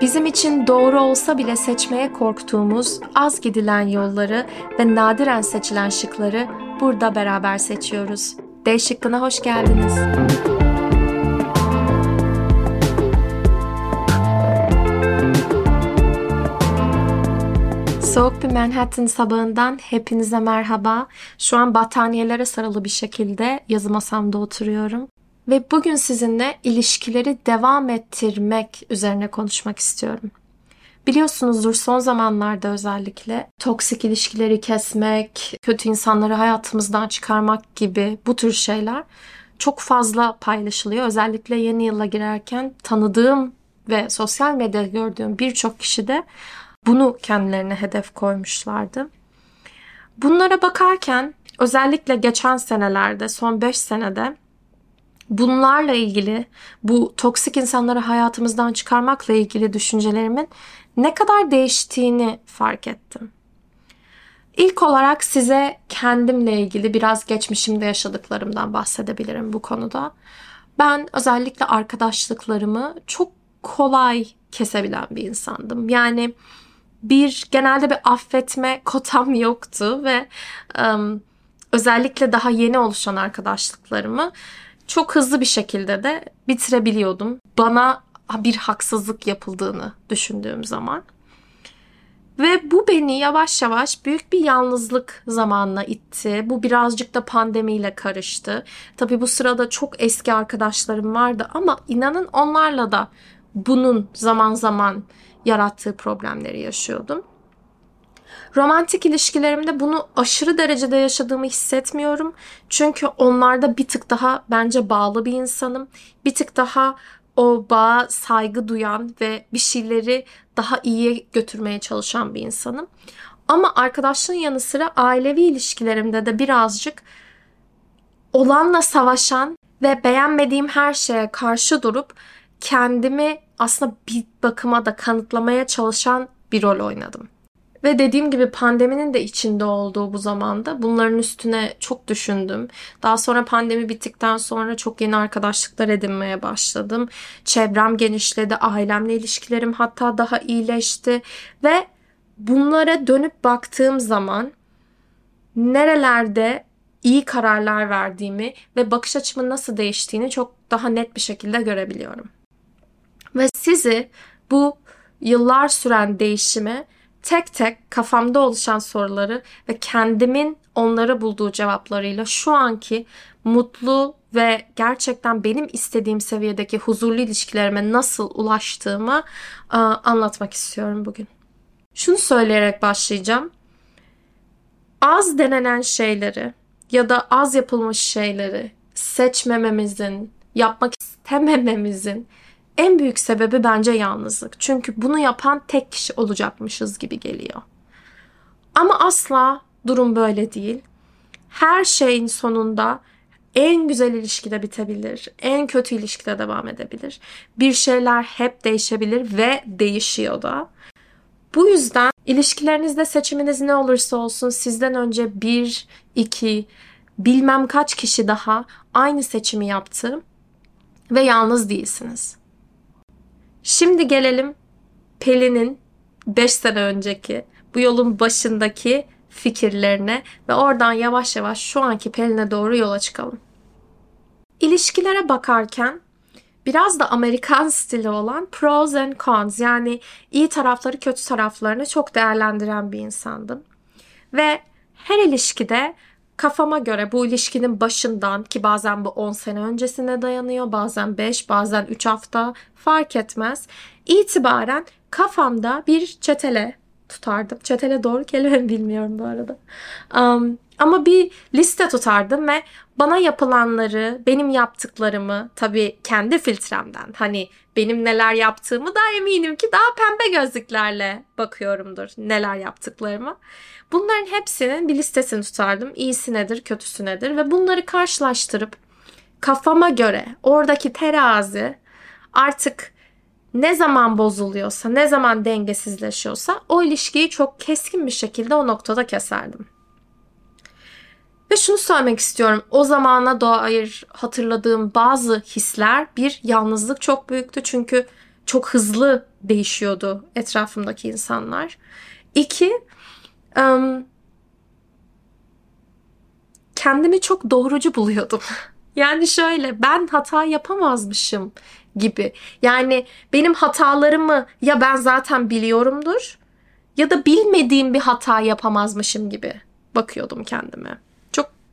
Bizim için doğru olsa bile seçmeye korktuğumuz az gidilen yolları ve nadiren seçilen şıkları burada beraber seçiyoruz. D şıkkına hoş geldiniz. Soğuk bir Manhattan sabahından hepinize merhaba. Şu an battaniyelere sarılı bir şekilde yazı masamda oturuyorum. Ve bugün sizinle ilişkileri devam ettirmek üzerine konuşmak istiyorum. Biliyorsunuzdur son zamanlarda özellikle toksik ilişkileri kesmek, kötü insanları hayatımızdan çıkarmak gibi bu tür şeyler çok fazla paylaşılıyor. Özellikle yeni yıla girerken tanıdığım ve sosyal medyada gördüğüm birçok kişi de bunu kendilerine hedef koymuşlardı. Bunlara bakarken özellikle geçen senelerde, son 5 senede bunlarla ilgili, bu toksik insanları hayatımızdan çıkarmakla ilgili düşüncelerimin ne kadar değiştiğini fark ettim. İlk olarak size kendimle ilgili biraz geçmişimde yaşadıklarımdan bahsedebilirim bu konuda. Ben özellikle arkadaşlıklarımı çok kolay kesebilen bir insandım. Yani bir genelde bir affetme kotam yoktu ve um, özellikle daha yeni oluşan arkadaşlıklarımı çok hızlı bir şekilde de bitirebiliyordum. Bana bir haksızlık yapıldığını düşündüğüm zaman. Ve bu beni yavaş yavaş büyük bir yalnızlık zamanına itti. Bu birazcık da pandemiyle karıştı. Tabii bu sırada çok eski arkadaşlarım vardı ama inanın onlarla da bunun zaman zaman yarattığı problemleri yaşıyordum. Romantik ilişkilerimde bunu aşırı derecede yaşadığımı hissetmiyorum. Çünkü onlarda bir tık daha bence bağlı bir insanım. Bir tık daha o bağa saygı duyan ve bir şeyleri daha iyiye götürmeye çalışan bir insanım. Ama arkadaşlığın yanı sıra ailevi ilişkilerimde de birazcık olanla savaşan ve beğenmediğim her şeye karşı durup kendimi aslında bir bakıma da kanıtlamaya çalışan bir rol oynadım. Ve dediğim gibi pandeminin de içinde olduğu bu zamanda bunların üstüne çok düşündüm. Daha sonra pandemi bittikten sonra çok yeni arkadaşlıklar edinmeye başladım. Çevrem genişledi, ailemle ilişkilerim hatta daha iyileşti ve bunlara dönüp baktığım zaman nerelerde iyi kararlar verdiğimi ve bakış açımın nasıl değiştiğini çok daha net bir şekilde görebiliyorum. Ve sizi bu yıllar süren değişimi tek tek kafamda oluşan soruları ve kendimin onlara bulduğu cevaplarıyla şu anki mutlu ve gerçekten benim istediğim seviyedeki huzurlu ilişkilerime nasıl ulaştığımı anlatmak istiyorum bugün. Şunu söyleyerek başlayacağım. Az denenen şeyleri ya da az yapılmış şeyleri seçmememizin, yapmak istemememizin en büyük sebebi bence yalnızlık. Çünkü bunu yapan tek kişi olacakmışız gibi geliyor. Ama asla durum böyle değil. Her şeyin sonunda en güzel ilişkide bitebilir, en kötü ilişkide devam edebilir. Bir şeyler hep değişebilir ve değişiyor da. Bu yüzden ilişkilerinizde seçiminiz ne olursa olsun sizden önce bir, iki, bilmem kaç kişi daha aynı seçimi yaptı ve yalnız değilsiniz. Şimdi gelelim Pelin'in 5 sene önceki bu yolun başındaki fikirlerine ve oradan yavaş yavaş şu anki Pelin'e doğru yola çıkalım. İlişkilere bakarken biraz da Amerikan stili olan pros and cons yani iyi tarafları kötü taraflarını çok değerlendiren bir insandım. Ve her ilişkide kafama göre bu ilişkinin başından ki bazen bu 10 sene öncesine dayanıyor, bazen 5, bazen 3 hafta fark etmez. İtibaren kafamda bir çetele tutardım. Çetele doğru kelime bilmiyorum bu arada. Um, ama bir liste tutardım ve bana yapılanları, benim yaptıklarımı tabii kendi filtremden hani benim neler yaptığımı da eminim ki daha pembe gözlüklerle bakıyorumdur neler yaptıklarımı. Bunların hepsinin bir listesini tutardım. İyisi nedir, kötüsü nedir ve bunları karşılaştırıp kafama göre oradaki terazi artık ne zaman bozuluyorsa, ne zaman dengesizleşiyorsa o ilişkiyi çok keskin bir şekilde o noktada keserdim. Ve şunu söylemek istiyorum. O zamana dair hatırladığım bazı hisler bir yalnızlık çok büyüktü. Çünkü çok hızlı değişiyordu etrafımdaki insanlar. İki, kendimi çok doğrucu buluyordum. yani şöyle ben hata yapamazmışım gibi. Yani benim hatalarımı ya ben zaten biliyorumdur ya da bilmediğim bir hata yapamazmışım gibi bakıyordum kendime.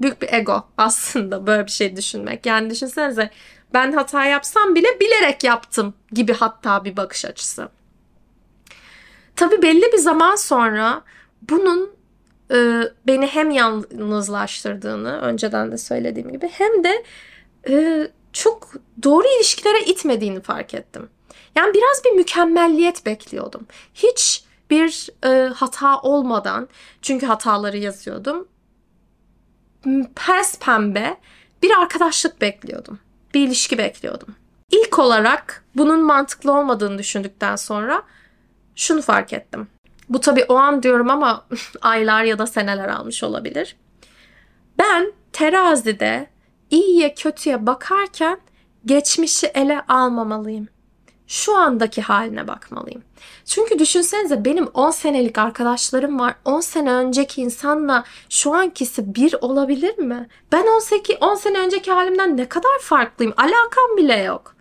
Büyük bir ego aslında böyle bir şey düşünmek. Yani düşünsenize ben hata yapsam bile bilerek yaptım gibi hatta bir bakış açısı. Tabii belli bir zaman sonra bunun e, beni hem yalnızlaştırdığını önceden de söylediğim gibi hem de e, çok doğru ilişkilere itmediğini fark ettim. Yani biraz bir mükemmelliyet bekliyordum. Hiç bir e, hata olmadan çünkü hataları yazıyordum. Pes pembe bir arkadaşlık bekliyordum. Bir ilişki bekliyordum. İlk olarak bunun mantıklı olmadığını düşündükten sonra şunu fark ettim. Bu tabii o an diyorum ama aylar ya da seneler almış olabilir. Ben terazide iyiye kötüye bakarken geçmişi ele almamalıyım. Şu andaki haline bakmalıyım. Çünkü düşünsenize benim 10 senelik arkadaşlarım var. 10 sene önceki insanla şu ankisi bir olabilir mi? Ben 18 10 sene önceki halimden ne kadar farklıyım? Alakam bile yok.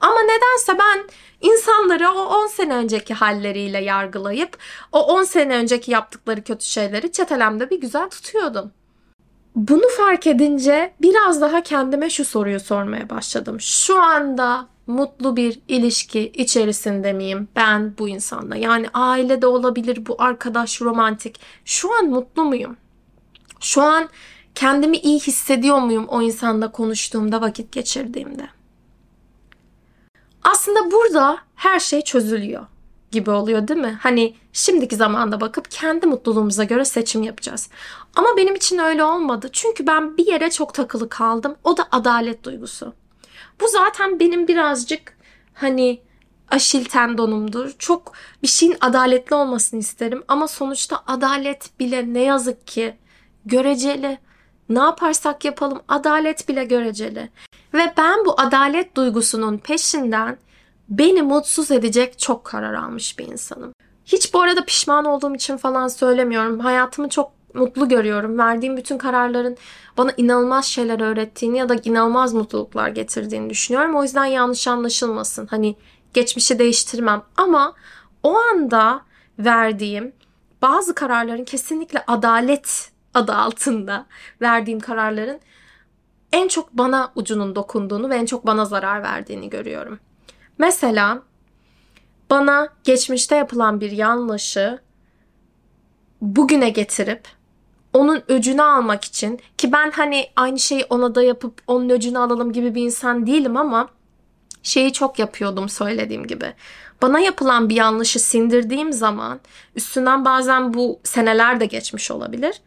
Ama nedense ben insanları o 10 sene önceki halleriyle yargılayıp o 10 sene önceki yaptıkları kötü şeyleri çetelemde bir güzel tutuyordum. Bunu fark edince biraz daha kendime şu soruyu sormaya başladım. Şu anda mutlu bir ilişki içerisinde miyim ben bu insanla? Yani aile de olabilir, bu arkadaş romantik. Şu an mutlu muyum? Şu an kendimi iyi hissediyor muyum o insanla konuştuğumda, vakit geçirdiğimde? Aslında burada her şey çözülüyor gibi oluyor değil mi? Hani şimdiki zamanda bakıp kendi mutluluğumuza göre seçim yapacağız. Ama benim için öyle olmadı. Çünkü ben bir yere çok takılı kaldım. O da adalet duygusu. Bu zaten benim birazcık hani aşil tendonumdur. Çok bir şeyin adaletli olmasını isterim ama sonuçta adalet bile ne yazık ki göreceli. Ne yaparsak yapalım adalet bile göreceli. Ve ben bu adalet duygusunun peşinden beni mutsuz edecek çok karar almış bir insanım. Hiç bu arada pişman olduğum için falan söylemiyorum. Hayatımı çok mutlu görüyorum. Verdiğim bütün kararların bana inanılmaz şeyler öğrettiğini ya da inanılmaz mutluluklar getirdiğini düşünüyorum. O yüzden yanlış anlaşılmasın. Hani geçmişi değiştirmem ama o anda verdiğim bazı kararların kesinlikle adalet adı altında verdiğim kararların en çok bana ucunun dokunduğunu ve en çok bana zarar verdiğini görüyorum. Mesela bana geçmişte yapılan bir yanlışı bugüne getirip onun öcünü almak için ki ben hani aynı şeyi ona da yapıp onun öcünü alalım gibi bir insan değilim ama şeyi çok yapıyordum söylediğim gibi. Bana yapılan bir yanlışı sindirdiğim zaman üstünden bazen bu seneler de geçmiş olabilir.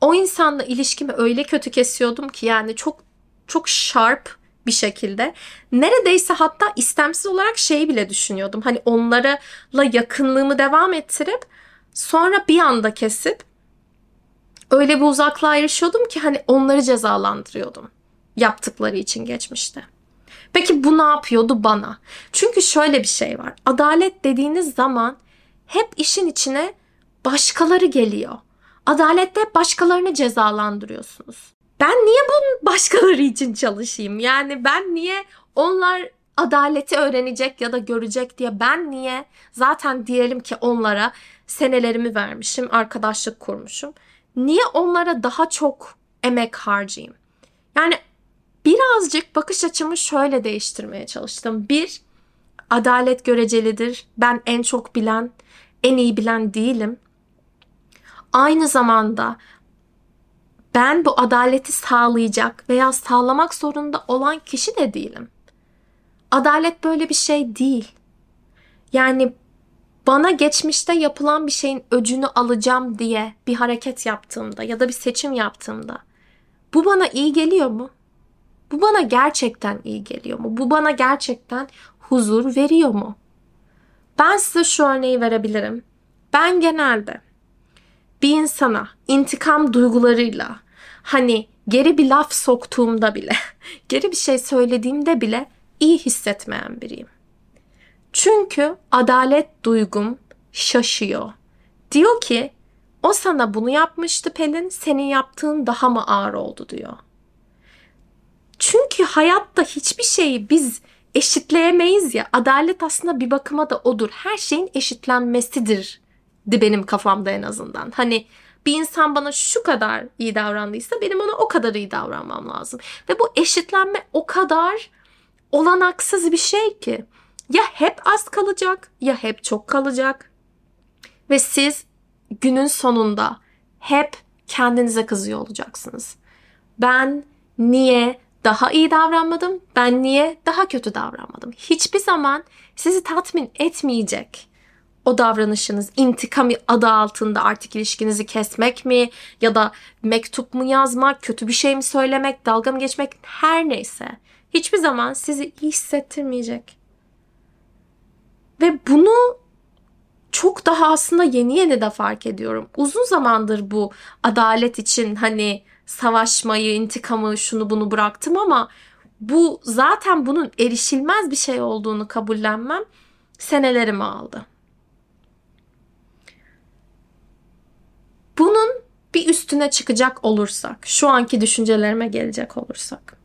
O insanla ilişkimi öyle kötü kesiyordum ki yani çok çok sharp bir şekilde. Neredeyse hatta istemsiz olarak şey bile düşünüyordum. Hani onlara yakınlığımı devam ettirip sonra bir anda kesip öyle bir uzaklığa erişiyordum ki hani onları cezalandırıyordum yaptıkları için geçmişte. Peki bu ne yapıyordu bana? Çünkü şöyle bir şey var. Adalet dediğiniz zaman hep işin içine başkaları geliyor. Adalette başkalarını cezalandırıyorsunuz. Ben niye bunun başkaları için çalışayım? Yani ben niye onlar adaleti öğrenecek ya da görecek diye ben niye zaten diyelim ki onlara senelerimi vermişim, arkadaşlık kurmuşum. Niye onlara daha çok emek harcayayım? Yani birazcık bakış açımı şöyle değiştirmeye çalıştım. Bir, adalet görecelidir. Ben en çok bilen, en iyi bilen değilim. Aynı zamanda ben bu adaleti sağlayacak veya sağlamak zorunda olan kişi de değilim. Adalet böyle bir şey değil. Yani bana geçmişte yapılan bir şeyin öcünü alacağım diye bir hareket yaptığımda ya da bir seçim yaptığımda bu bana iyi geliyor mu? Bu bana gerçekten iyi geliyor mu? Bu bana gerçekten huzur veriyor mu? Ben size şu örneği verebilirim. Ben genelde bir insana intikam duygularıyla hani geri bir laf soktuğumda bile, geri bir şey söylediğimde bile iyi hissetmeyen biriyim. Çünkü adalet duygum şaşıyor. Diyor ki o sana bunu yapmıştı Pelin, senin yaptığın daha mı ağır oldu diyor. Çünkü hayatta hiçbir şeyi biz eşitleyemeyiz ya. Adalet aslında bir bakıma da odur. Her şeyin eşitlenmesidir. De benim kafamda en azından. Hani bir insan bana şu kadar iyi davrandıysa benim ona o kadar iyi davranmam lazım. Ve bu eşitlenme o kadar olanaksız bir şey ki. Ya hep az kalacak ya hep çok kalacak. Ve siz günün sonunda hep kendinize kızıyor olacaksınız. Ben niye daha iyi davranmadım? Ben niye daha kötü davranmadım? Hiçbir zaman sizi tatmin etmeyecek o davranışınız intikam adı altında artık ilişkinizi kesmek mi ya da mektup mu yazmak, kötü bir şey mi söylemek, dalga mı geçmek her neyse hiçbir zaman sizi iyi hissettirmeyecek. Ve bunu çok daha aslında yeni yeni de fark ediyorum. Uzun zamandır bu adalet için hani savaşmayı, intikamı, şunu bunu bıraktım ama bu zaten bunun erişilmez bir şey olduğunu kabullenmem senelerimi aldı. Bunun bir üstüne çıkacak olursak, şu anki düşüncelerime gelecek olursak.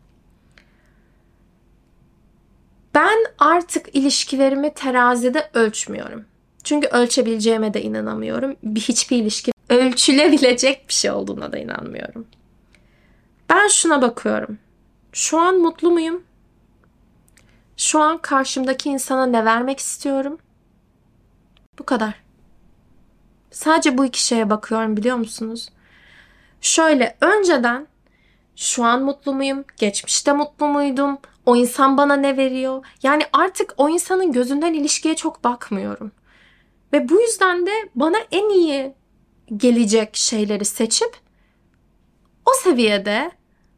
Ben artık ilişkilerimi terazide ölçmüyorum. Çünkü ölçebileceğime de inanamıyorum. Bir hiçbir ilişki ölçülebilecek bir şey olduğuna da inanmıyorum. Ben şuna bakıyorum. Şu an mutlu muyum? Şu an karşımdaki insana ne vermek istiyorum? Bu kadar. Sadece bu iki şeye bakıyorum biliyor musunuz? Şöyle önceden şu an mutlu muyum? Geçmişte mutlu muydum? O insan bana ne veriyor? Yani artık o insanın gözünden ilişkiye çok bakmıyorum. Ve bu yüzden de bana en iyi gelecek şeyleri seçip o seviyede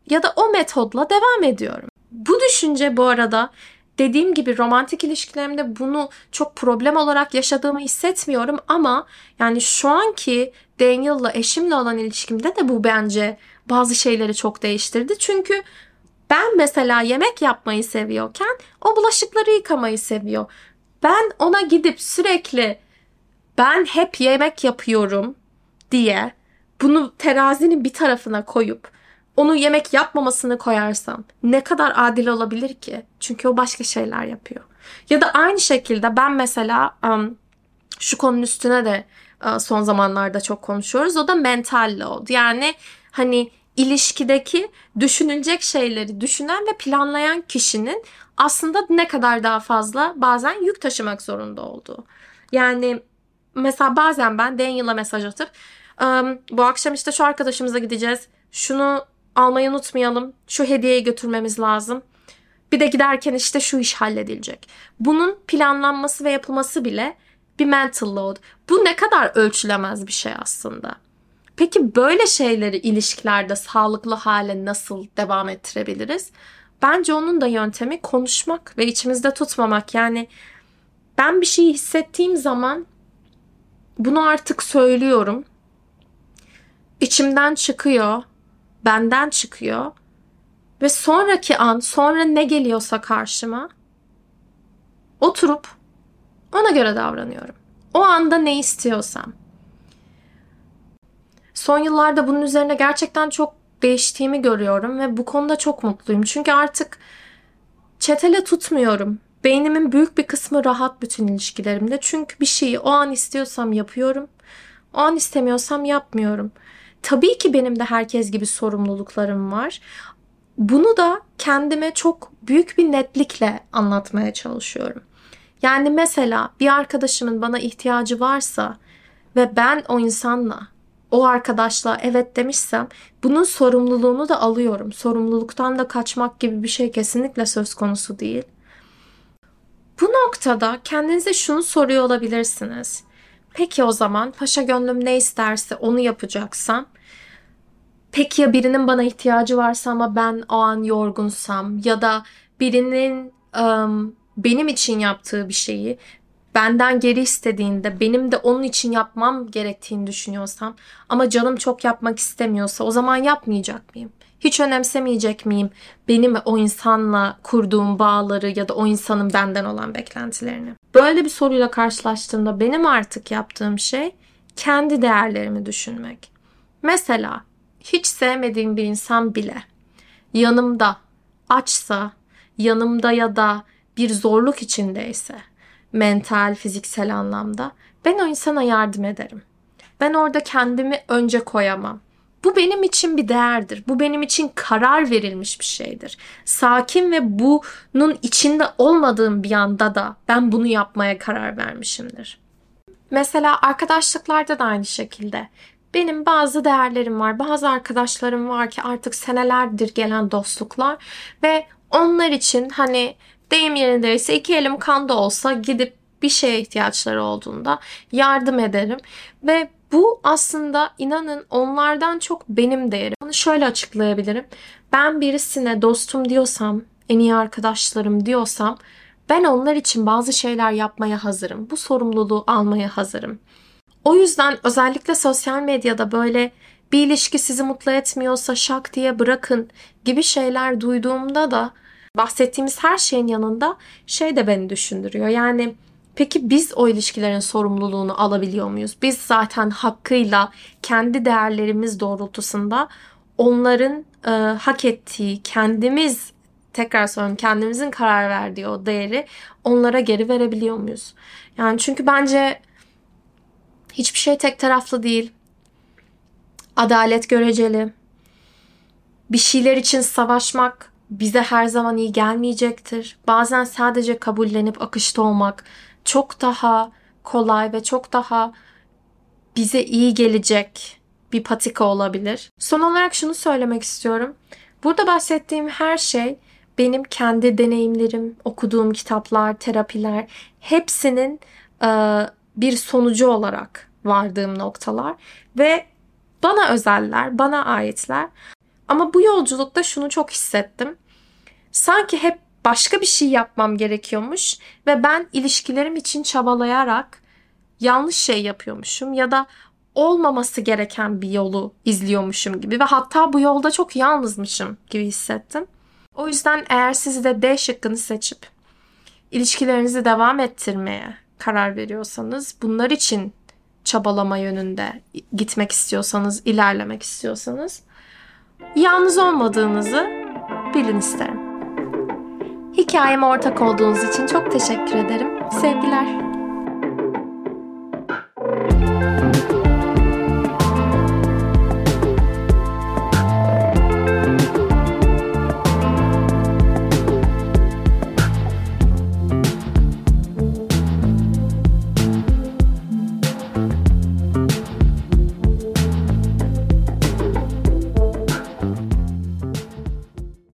ya da o metodla devam ediyorum. Bu düşünce bu arada dediğim gibi romantik ilişkilerimde bunu çok problem olarak yaşadığımı hissetmiyorum ama yani şu anki Daniel'la eşimle olan ilişkimde de bu bence bazı şeyleri çok değiştirdi. Çünkü ben mesela yemek yapmayı seviyorken o bulaşıkları yıkamayı seviyor. Ben ona gidip sürekli ben hep yemek yapıyorum diye bunu terazinin bir tarafına koyup onu yemek yapmamasını koyarsam ne kadar adil olabilir ki? Çünkü o başka şeyler yapıyor. Ya da aynı şekilde ben mesela şu konunun üstüne de son zamanlarda çok konuşuyoruz. O da mental load. Yani hani ilişkideki düşünülecek şeyleri düşünen ve planlayan kişinin aslında ne kadar daha fazla bazen yük taşımak zorunda olduğu. Yani mesela bazen ben Daniel'a mesaj atıp bu akşam işte şu arkadaşımıza gideceğiz. Şunu almayı unutmayalım. Şu hediyeyi götürmemiz lazım. Bir de giderken işte şu iş halledilecek. Bunun planlanması ve yapılması bile bir mental load. Bu ne kadar ölçülemez bir şey aslında. Peki böyle şeyleri ilişkilerde sağlıklı hale nasıl devam ettirebiliriz? Bence onun da yöntemi konuşmak ve içimizde tutmamak. Yani ben bir şey hissettiğim zaman bunu artık söylüyorum. İçimden çıkıyor benden çıkıyor ve sonraki an, sonra ne geliyorsa karşıma oturup ona göre davranıyorum. O anda ne istiyorsam. Son yıllarda bunun üzerine gerçekten çok değiştiğimi görüyorum ve bu konuda çok mutluyum. Çünkü artık çetele tutmuyorum. Beynimin büyük bir kısmı rahat bütün ilişkilerimde. Çünkü bir şeyi o an istiyorsam yapıyorum. O an istemiyorsam yapmıyorum. Tabii ki benim de herkes gibi sorumluluklarım var. Bunu da kendime çok büyük bir netlikle anlatmaya çalışıyorum. Yani mesela bir arkadaşımın bana ihtiyacı varsa ve ben o insanla, o arkadaşla evet demişsem bunun sorumluluğunu da alıyorum. Sorumluluktan da kaçmak gibi bir şey kesinlikle söz konusu değil. Bu noktada kendinize şunu soruyor olabilirsiniz. Peki o zaman paşa gönlüm ne isterse onu yapacaksam Peki ya birinin bana ihtiyacı varsa ama ben o an yorgunsam ya da birinin um, benim için yaptığı bir şeyi benden geri istediğinde benim de onun için yapmam gerektiğini düşünüyorsam ama canım çok yapmak istemiyorsa o zaman yapmayacak mıyım? Hiç önemsemeyecek miyim benim o insanla kurduğum bağları ya da o insanın benden olan beklentilerini? Böyle bir soruyla karşılaştığımda benim artık yaptığım şey kendi değerlerimi düşünmek. Mesela hiç sevmediğim bir insan bile yanımda açsa, yanımda ya da bir zorluk içindeyse, mental, fiziksel anlamda ben o insana yardım ederim. Ben orada kendimi önce koyamam. Bu benim için bir değerdir. Bu benim için karar verilmiş bir şeydir. Sakin ve bunun içinde olmadığım bir anda da ben bunu yapmaya karar vermişimdir. Mesela arkadaşlıklarda da aynı şekilde. Benim bazı değerlerim var, bazı arkadaşlarım var ki artık senelerdir gelen dostluklar ve onlar için hani deyim yerindeyse iki elim kanda olsa gidip bir şeye ihtiyaçları olduğunda yardım ederim ve bu aslında inanın onlardan çok benim değerim. Bunu şöyle açıklayabilirim. Ben birisine dostum diyorsam, en iyi arkadaşlarım diyorsam ben onlar için bazı şeyler yapmaya hazırım. Bu sorumluluğu almaya hazırım. O yüzden özellikle sosyal medyada böyle bir ilişki sizi mutlu etmiyorsa şak diye bırakın gibi şeyler duyduğumda da bahsettiğimiz her şeyin yanında şey de beni düşündürüyor. Yani peki biz o ilişkilerin sorumluluğunu alabiliyor muyuz? Biz zaten hakkıyla kendi değerlerimiz doğrultusunda onların e, hak ettiği, kendimiz tekrar söylüyorum kendimizin karar verdiği o değeri onlara geri verebiliyor muyuz? Yani çünkü bence hiçbir şey tek taraflı değil. Adalet göreceli. Bir şeyler için savaşmak bize her zaman iyi gelmeyecektir. Bazen sadece kabullenip akışta olmak çok daha kolay ve çok daha bize iyi gelecek bir patika olabilir. Son olarak şunu söylemek istiyorum. Burada bahsettiğim her şey benim kendi deneyimlerim, okuduğum kitaplar, terapiler hepsinin e, bir sonucu olarak vardığım noktalar ve bana özeller, bana aitler. Ama bu yolculukta şunu çok hissettim. Sanki hep başka bir şey yapmam gerekiyormuş ve ben ilişkilerim için çabalayarak yanlış şey yapıyormuşum ya da olmaması gereken bir yolu izliyormuşum gibi ve hatta bu yolda çok yalnızmışım gibi hissettim. O yüzden eğer siz de D şıkkını seçip ilişkilerinizi devam ettirmeye karar veriyorsanız, bunlar için çabalama yönünde gitmek istiyorsanız, ilerlemek istiyorsanız yalnız olmadığınızı bilin isterim. Hikayeme ortak olduğunuz için çok teşekkür ederim. Sevgiler.